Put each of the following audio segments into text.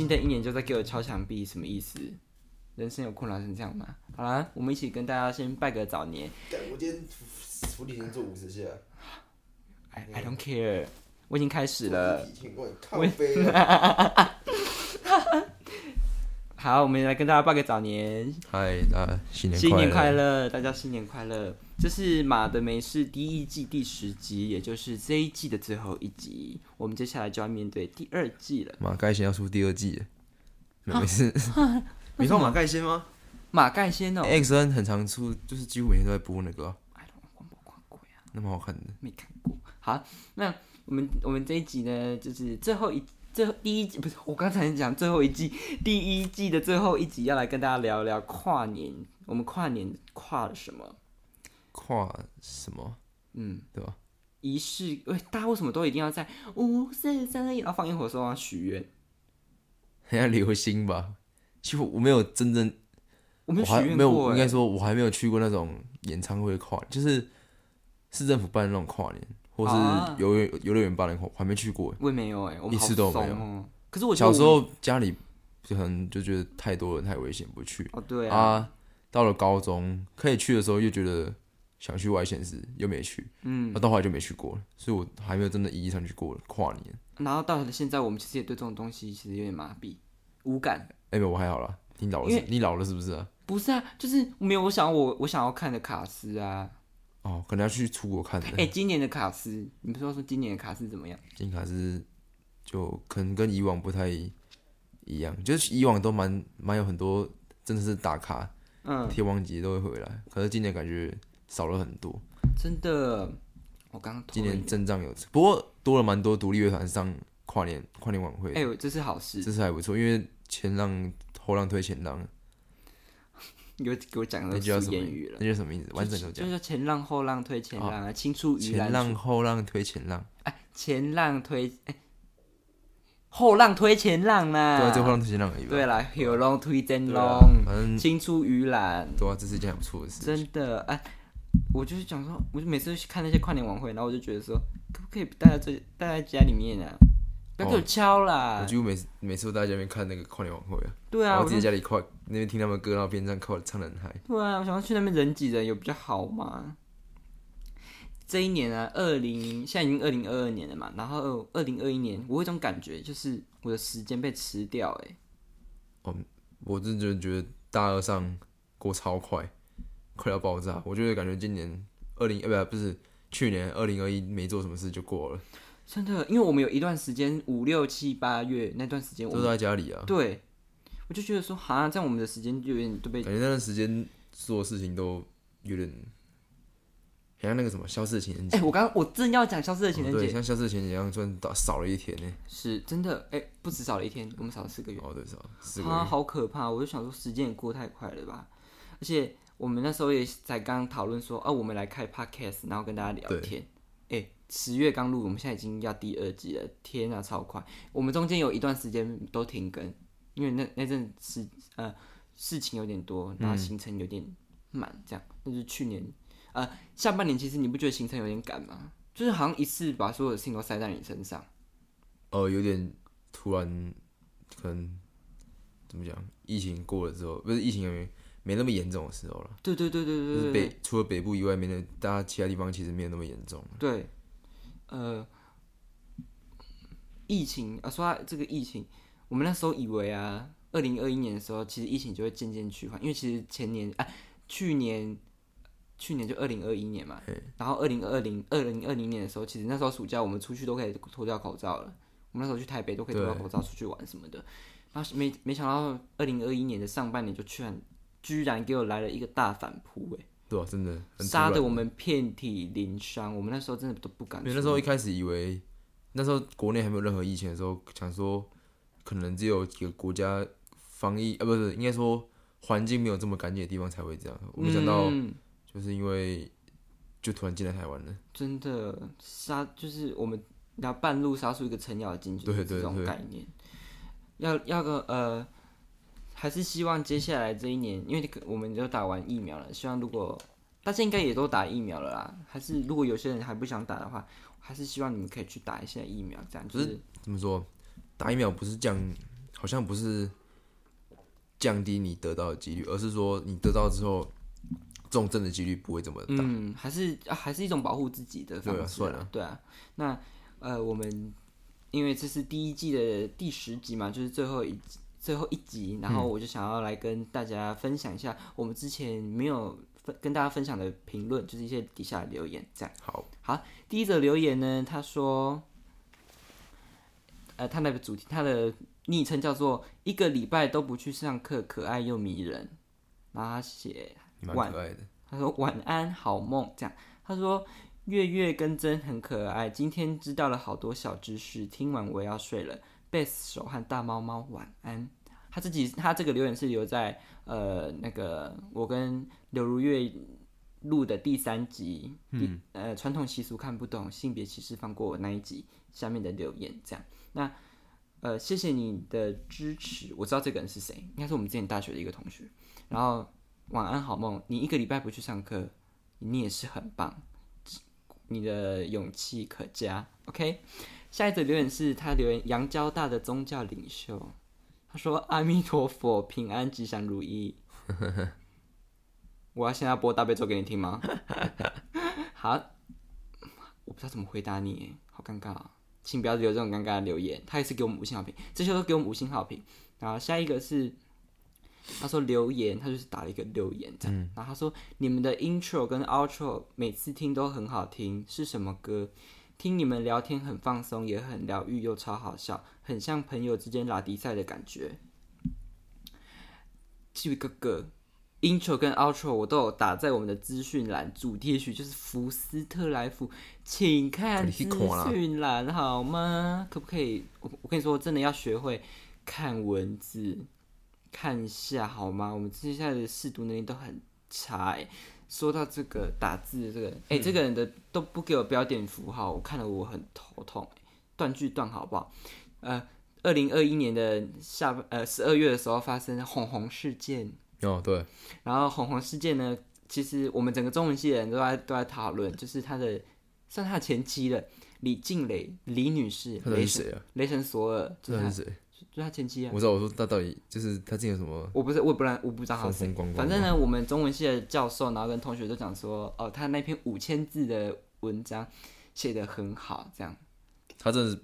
新的一年就在给我敲墙壁，什么意思？人生有困难成这样吗？好啦，我们一起跟大家先拜个早年。我今天伏地挺身做五十下。I I don't care，我已经开始了。我。好，我们来跟大家拜个早年，嗨，大家新年新年快乐！大家新年快乐。这是《马的没事》第一季第十集，也就是这一季的最后一集。我们接下来就要面对第二季了。马盖先要出第二季了，没没事。你看马盖先吗马盖先哦，？X N 很常出，就是几乎每天都在播那个啊，哎，我我看过呀，那么好看的。没看过。好，那我们我们这一集呢，就是最后一最后第一季不是我刚才讲最后一季 第一季的最后一集，要来跟大家聊聊跨年。我们跨年跨了什么？跨什么？嗯，对吧？仪式，喂，大家为什么都一定要在五四三二一，然后放烟火的时候要许愿？很像流星吧？其实我没有真正，我没有我还没有，许愿过，哎，应该说我还没有去过那种演唱会跨，就是市政府办的那种跨年，或啊是游园游乐园办的跨，我还没去过。我也没有哎，我一次都没有。可是我小时候家里就可能就觉得太多人太危险不去哦，对啊，啊，到了高中可以去的时候又觉得想去外县市又没去，嗯啊，，到后来就没去过了，所以我还没有真的意义上去过跨年。然后到了现在，我们其实也对这种东西其实有点麻痹，无感。哎、没有我还好啦，你老了，是你老了是不是啊？不是啊，就是没有我想我我想要看的卡斯啊。哦，可能要去出国看的。哎、今年的卡斯，你不是说说今年的卡斯怎么样？今年卡斯就可能跟以往不太一样，就是以往都蛮蛮有很多真的是打卡，嗯，天王级都会回来，可是今年感觉少了很多。真的，我刚刚今年阵仗有，不过多了蛮多独立乐团上跨年跨年晚会，哎、这是好事。这是还不错，因为前浪后浪推前浪，你给我给我讲那的句谚语了那，叫什么意思？完整的讲，就是前浪后浪推前浪啊，青出于蓝前浪后浪推前浪，哎，前浪推哎、后浪推前浪啦。对啊，这后浪推前浪而已。对啦，后浪推前浪，反正青出于蓝。对啊，这是一件很不错的事。真的哎，我就是讲说，我就每次去看那些跨年晚会，然后我就觉得说，可不可以待在这待在家里面啊？不要给我敲啦！我几乎每次每次都在家里面看那个跨年晚会啊，对啊，我自己在家里跨那边听他们歌，然后边唱靠唱的很嗨。对啊，我想要去那边人挤人有比较好吗？这一年啊，二零现在已经二零二二年了嘛，然后二零二一年，我有一种感觉，就是我的时间被吃掉、欸，我真的觉得大二上过超快，快要爆炸。我觉得感觉今年二零呃不不是去年二零二一没做什么事就过了，真的，因为我们有一段时间五六七八月那段时间，我都们在家里啊，对，我就觉得说，好像这样我们的时间就有点都被感觉那段时间做的事情都有点，好像那个什么消失的情人节哎、，我刚刚我正要讲消失的情人节，像消失的情人节一样，突然少少了一天呢。是真的，哎、不止少了一天，我们少了四个月，哦，对，少四个啊，月。好可怕！我就想说，时间也过太快了吧？而且我们那时候也才刚讨论说，哦、我们来开 podcast，然后跟大家聊对天。哎、十月刚录，我们现在已经要第二季了，天啊，超快！我们中间有一段时间都停更，因为那那阵事呃事情有点多，然后行程有点满，这样。那就是去年呃下半年，其实你不觉得行程有点赶吗？就是好像一次把所有的事情都塞在你身上。哦，有点突然，可能怎么讲？疫情过了之后，不是疫情没没那么严重的时候了。对对对对就对北除了北部以外，没那大家其他地方其实没有那么严重。对，呃，疫情啊，说到这个疫情，我们那时候以为啊，二零二一年的时候，其实疫情就会渐渐趋缓，因为其实前年啊，去年去年就二零二一年嘛，然后二零二零二零二零年的时候，其实那时候暑假我们出去都可以脱掉口罩了，我们那时候去台北都可以脱掉口罩出去玩什么的，然后没没想到二零二一年的上半年就居然居然给我来了一个大反扑、欸，对啊，真的杀的我们遍体鳞伤，我们那时候真的都不敢因为那时候一开始以为，那时候国内还没有任何疫情的时候，想说可能只有几个国家防疫啊，不是应该说环境没有这么干净的地方才会这样。我没想到，嗯就是因为就突然进来台湾了。真的杀，就是我们要半路杀出一个程咬金，就是这种对对对概念。要要个呃，还是希望接下来这一年，因为我们都打完疫苗了，希望如果大家应该也都打疫苗了啦，还是如果有些人还不想打的话，还是希望你们可以去打一下疫苗，这样就是怎么说？打疫苗不是降好像不是降低你得到的几率，而是说你得到之后重症的几率不会这么大。嗯，还是、啊、还是一种保护自己的方式、对啊算了，对啊。那呃，我们因为这是第一季的第十集嘛，就是最后一集最后一集，然后我就想要来跟大家分享一下我们之前没有分跟大家分享的评论，就是一些底下的留言，这样。好，好，第一则留言呢，他说，呃，他那个主题，他的昵称叫做“一个礼拜都不去上课，可爱又迷人”，然后他写晚。他说晚安，好梦。这样，他说月月跟真很可爱，今天知道了好多小知识，听完我要睡了。贝斯手和大猫猫晚安。他自己他这个留言是留在呃那个我跟刘如月录的第三集，嗯呃传统习俗看不懂，性别歧视放过我那一集下面的留言。这样，那呃谢谢你的支持，我知道这个人是谁，应该是我们之前大学的一个同学。然后晚安好梦，你一个礼拜不去上课，你也是很棒，你的勇气可嘉。OK，下一则留言是他留言杨交大的宗教领袖，他说阿弥陀佛，平安吉祥如意。我要现在播大悲咒给你听吗？好，我不知道怎么回答你耶，好尴尬、啊，请不要留这种尴尬的留言。他也是给我们五星好评，这些都给我们五星好评。然后下一个是。他说留言，他就是打了一个留言这样，然后他说你们的 intro 跟 outro 每次听都很好听，是什么歌？听你们聊天很放松，也很疗愈，又超好笑，很像朋友之间拉迪赛的感觉。这个歌 intro 跟 outro 我都有打在我们的资讯栏，主题曲就是福斯特来福，请看你资讯栏好吗？可不可以？我我跟你说，真的要学会看文字。看一下好吗？我们接下来的视读能力都很差哎。说到这个打字的这个，哎、这个人的都不给我标点符号，我看了我很头痛哎。断句断好不好？呃，二零二一年的下呃十二月的时候发生红红事件，哦，对，然后红红事件呢，其实我们整个中文系的人都在都在讨论，就是他的算他的前妻了，李静蕾李女士，雷神谁啊？雷神索尔，就是谁？就他前妻啊。我知道，我说他到底就是他之前有什么我不是，我也不然我不知道他反正呢，我们中文系的教授，然后跟同学都讲说，哦，他那篇五千字的文章写的很好，这样。他真的是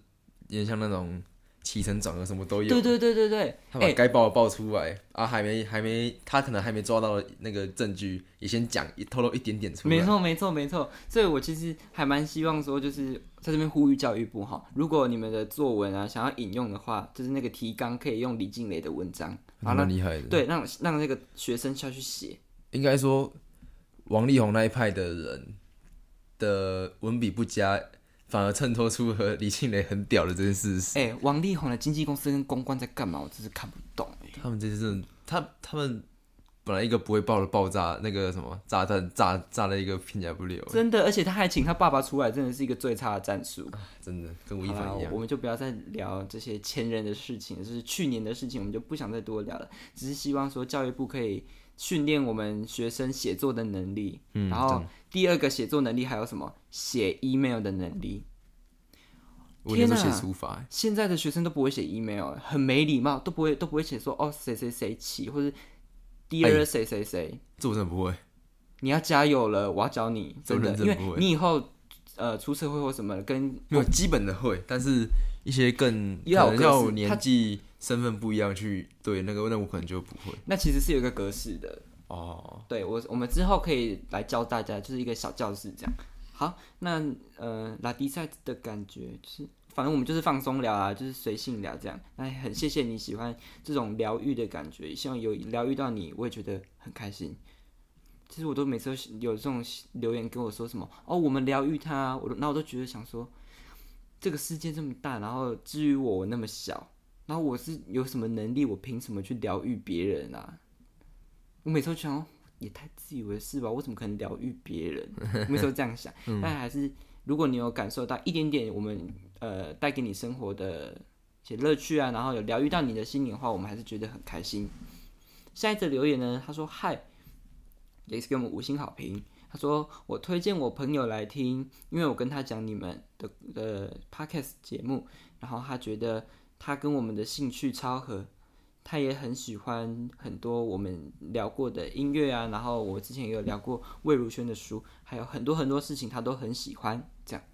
有点像那种起承转合什么都有。对对对对对，他把哎、该爆的报出来，啊，还没还没，他可能还没抓到那个证据，也先讲，一透露一点点出来。没错没错没错。所以我其实还蛮希望说，就是在这边呼吁教育部哈，如果你们的作文啊想要引用的话，就是那个提纲可以用李静蕾的文章，啊蛮厉害的。对，让让那个学生下去写。应该说，王力宏那一派的人的文笔不佳，反而衬托出和李庆雷很屌的这件事实。哎、王力宏的经纪公司跟公关在干嘛？我真是看不懂哎、他们这些真的，他他们本来一个不会爆的爆炸，那个什么炸弹炸炸了一个片甲不留，真的，而且他还请他爸爸出来，真的是一个最差的战术。真的跟吴亦凡一样我。们就不要再聊这些前人的事情，就是去年的事情，我们就不想再多聊了。只是希望说教育部可以训练我们学生写作的能力，嗯然后第二个写作能力还有什么？写 email 的能力。天哪写书法，现在的学生都不会写 email，很没礼貌，都不会都不会写说哦谁谁谁起，或者 dear 谁谁谁。这我真的不会。你要加油了，我要教你，真的，因为你以后呃出社会或什么跟没有基本的会，但是一些更可要能要年纪、身份不一样去对那个，那我可能就不会。那其实是有一个格式的，哦，对我，我们之后可以来教大家，就是一个小教室这样。好，那呃，拉迪赛的感觉就是，反正我们就是放松聊啊，就是随性聊这样。那很谢谢你喜欢这种疗愈的感觉，希望有疗愈到你，我也觉得很开心。其实我都每次都有这种留言跟我说什么哦，我们疗愈他，我都那我都觉得想说，这个世界这么大，然后至于我我那么小，然后我是有什么能力，我凭什么去疗愈别人啊？我每次都想，哦也太自以为是吧？我怎么可能疗愈别人？我每次都这样想，但还是如果你有感受到一点点我们呃带给你生活的一些乐趣啊，然后有疗愈到你的心灵的话，我们还是觉得很开心。下一则留言呢，他说嗨，也是给我们五星好评。他说我推荐我朋友来听，因为我跟他讲你们的呃 podcast 节目，然后他觉得他跟我们的兴趣超合，他也很喜欢很多我们聊过的音乐啊，然后我之前也有聊过魏如萱的书，还有很多很多事情他都很喜欢。这样，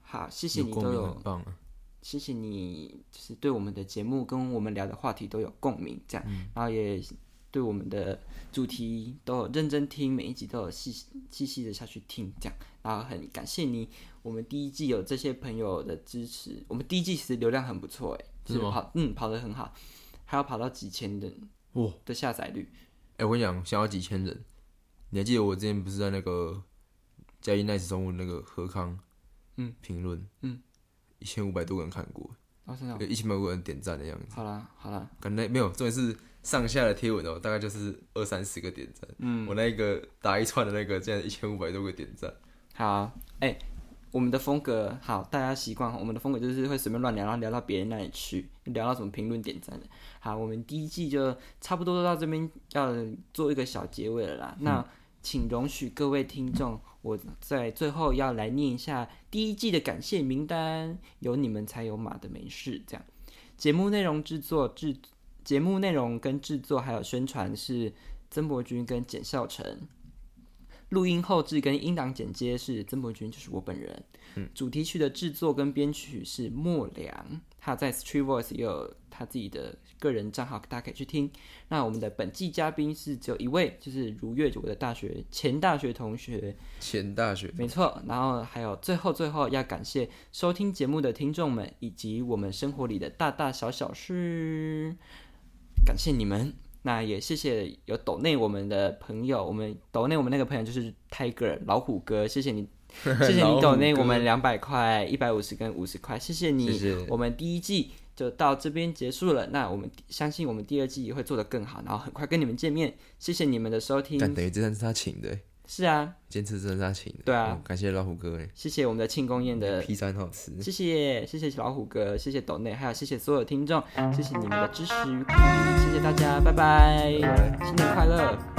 好，谢谢你都有很棒啊。谢谢你，就是对我们的节目跟我们聊的话题都有共鸣，这样，然后也对我们的主题都有认真听，每一集都有细细细的下去听，这样，然后很感谢你，我们第一季有这些朋友的支持，我们第一季其实流量很不错，哎，就是吗跑，嗯，跑得很好，还要跑到几千人哇！的下载率，哎、我跟你讲，想要几千人，你还记得我之前不是在那个嘉义 nice 中物那个何康，嗯，评论，嗯，一千五百多个人看过，哦，真的哦，有一千百多个人点赞的样子，好啦好啦，可能没有，重点是上下的贴文哦，大概就是二三十个点赞，嗯，我那个打一串的那个，竟然一千五百多个点赞，好，哎、我们的风格好，大家习惯。我们的风格就是会随便乱聊，然后聊到别人那里去，聊到什么评论点赞的。好，我们第一季就差不多都到这边要做一个小结尾了啦。那请容许各位听众，我在最后要来念一下第一季的感谢名单，有你们才有马的没事。这样，节目内容制作制。节目内容跟制作还有宣传是曾伯君跟简孝成，录音后置跟音档剪接是曾伯君，就是我本人。嗯，主题曲的制作跟编曲是莫良，他在 Street Voice 也有他自己的个人账号，大家可以去听。那我们的本季嘉宾是只有一位，就是如月，我的大学前大学同学，前大学没错。然后还有最后最后要感谢收听节目的听众们，以及我们生活里的大大小小事，感谢你们。那也谢谢有抖内我们的朋友，我们抖内我们那个朋友就是 Tiger 老虎哥，谢谢你，谢谢你抖内我们两百块、一百五十跟五十块，谢谢你。谢谢。我们第一季就到这边结束了，那我们相信我们第二季也会做得更好，然后很快跟你们见面。谢谢你们的收听。但等于这餐是他请的欸，是啊，今天吃真的是他请的，对啊。嗯感谢老虎哥哎，谢谢我们的庆功宴的披萨很好吃，谢谢谢谢老虎哥，谢谢抖内，还有谢谢所有听众，谢谢你们的支持与鼓励，谢谢大家，拜拜，新年快乐。